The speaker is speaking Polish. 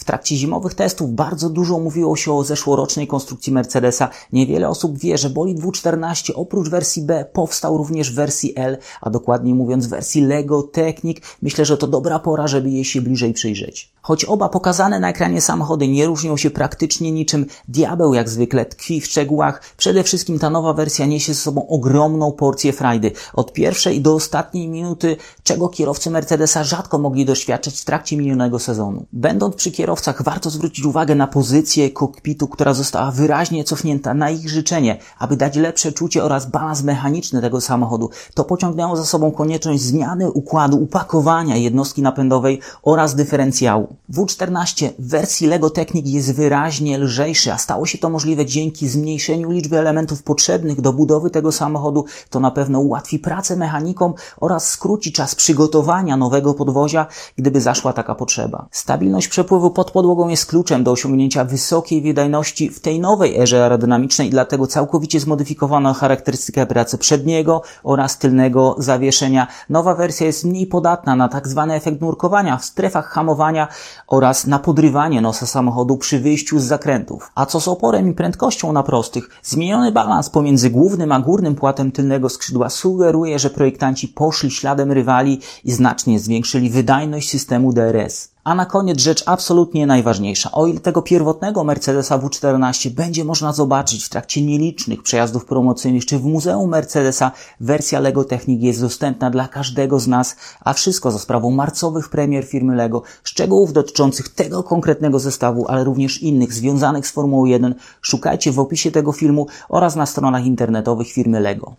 W trakcie zimowych testów bardzo dużo mówiło się o zeszłorocznej konstrukcji Mercedesa. Niewiele osób wie, że bolid W14 oprócz wersji B powstał również w wersji L, a dokładniej mówiąc wersji Lego Technic. Myślę, że to dobra pora, żeby jej się bliżej przyjrzeć. Choć oba pokazane na ekranie samochody nie różnią się praktycznie niczym, diabeł jak zwykle tkwi w szczegółach. Przede wszystkim ta nowa wersja niesie ze sobą ogromną porcję frajdy. Od pierwszej do ostatniej minuty, czego kierowcy Mercedesa rzadko mogli doświadczać w trakcie minionego sezonu. Będąc przy kierowcach, warto zwrócić uwagę na pozycję kokpitu, która została wyraźnie cofnięta na ich życzenie, aby dać lepsze czucie oraz balans mechaniczny tego samochodu. To pociągnęło za sobą konieczność zmiany układu upakowania jednostki napędowej oraz dyferencjału. W14 w wersji LEGO Technic jest wyraźnie lżejszy, a stało się to możliwe dzięki zmniejszeniu liczby elementów potrzebnych do budowy tego samochodu. To na pewno ułatwi pracę mechanikom oraz skróci czas przygotowania nowego podwozia, gdyby zaszła taka potrzeba. Stabilność przepływu pod podłogą jest kluczem do osiągnięcia wysokiej wydajności w tej nowej erze aerodynamicznej dlatego całkowicie zmodyfikowano charakterystykę pracy przedniego oraz tylnego zawieszenia. Nowa wersja jest mniej podatna na tak zwany efekt nurkowania w strefach hamowania oraz na podrywanie nosa samochodu przy wyjściu z zakrętów. A co z oporem i prędkością na prostych? Zmieniony balans pomiędzy głównym a górnym płatem tylnego skrzydła sugeruje, że projektanci poszli śladem rywali i znacznie zwiększyli wydajność systemu DRS. A na koniec rzecz absolutnie najważniejsza. O ile tego pierwotnego Mercedesa W14 będzie można zobaczyć w trakcie nielicznych przejazdów promocyjnych czy w Muzeum Mercedesa, wersja LEGO Technik jest dostępna dla każdego z nas, a wszystko za sprawą marcowych premier firmy LEGO, szczegółów dotyczących tego konkretnego zestawu, ale również innych związanych z Formułą 1 szukajcie w opisie tego filmu oraz na stronach internetowych firmy LEGO.